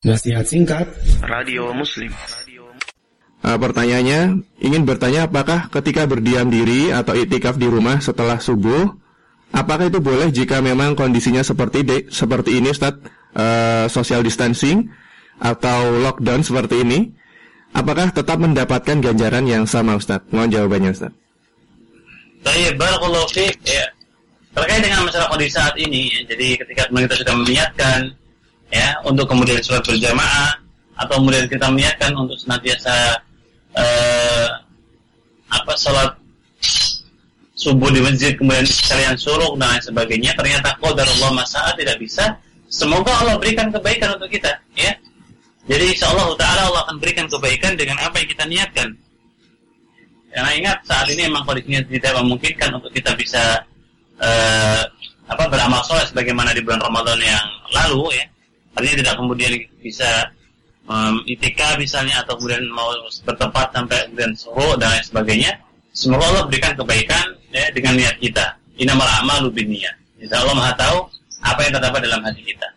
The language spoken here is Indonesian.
Nasihat singkat Radio Muslim Uh, pertanyaannya, ingin bertanya apakah ketika berdiam diri atau itikaf di rumah setelah subuh, apakah itu boleh jika memang kondisinya seperti de, seperti ini, Ustaz, uh, social distancing atau lockdown seperti ini, apakah tetap mendapatkan ganjaran yang sama, Ustaz? Mohon jawabannya, Ustaz. Baik, barakallahu fiik. Ya. Terkait dengan masalah kondisi saat ini, ya, jadi ketika kita sudah meniatkan ya untuk kemudian sholat berjamaah atau kemudian kita meniatkan untuk senantiasa eh, apa sholat subuh di masjid kemudian sekalian suruh dan lain sebagainya ternyata qadar Allah masalah tidak bisa. Semoga Allah berikan kebaikan untuk kita ya. Jadi insya Allah Ta'ala Allah akan berikan kebaikan dengan apa yang kita niatkan. Karena ingat saat ini memang kondisinya tidak memungkinkan untuk kita bisa eh, apa beramal soleh sebagaimana di bulan Ramadan yang lalu ya artinya tidak kemudian bisa um, itika misalnya atau kemudian mau bertempat sampai kemudian suhu dan lain sebagainya semoga Allah berikan kebaikan ya, dengan niat kita. Inamal amalu bin niat Insya Allah maha tahu apa yang terdapat dalam hati kita